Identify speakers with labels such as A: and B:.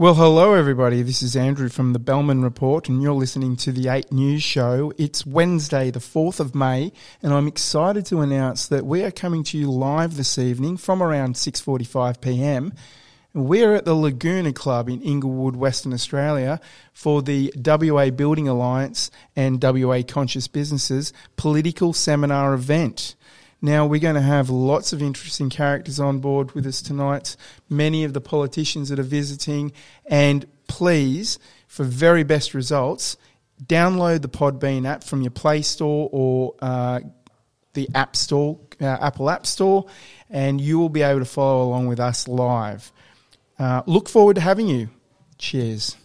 A: Well, hello, everybody. This is Andrew from the Bellman Report, and you're listening to the 8 News Show. It's Wednesday, the 4th of May, and I'm excited to announce that we are coming to you live this evening from around 6.45 p.m. We're at the Laguna Club in Inglewood, Western Australia for the WA Building Alliance and WA Conscious Businesses political seminar event. Now, we're going to have lots of interesting characters on board with us tonight, many of the politicians that are visiting, and please, for very best results, download the Podbean app from your Play Store or uh, the App Store, uh, Apple App Store, and you will be able to follow along with us live. Uh, look forward to having you. Cheers.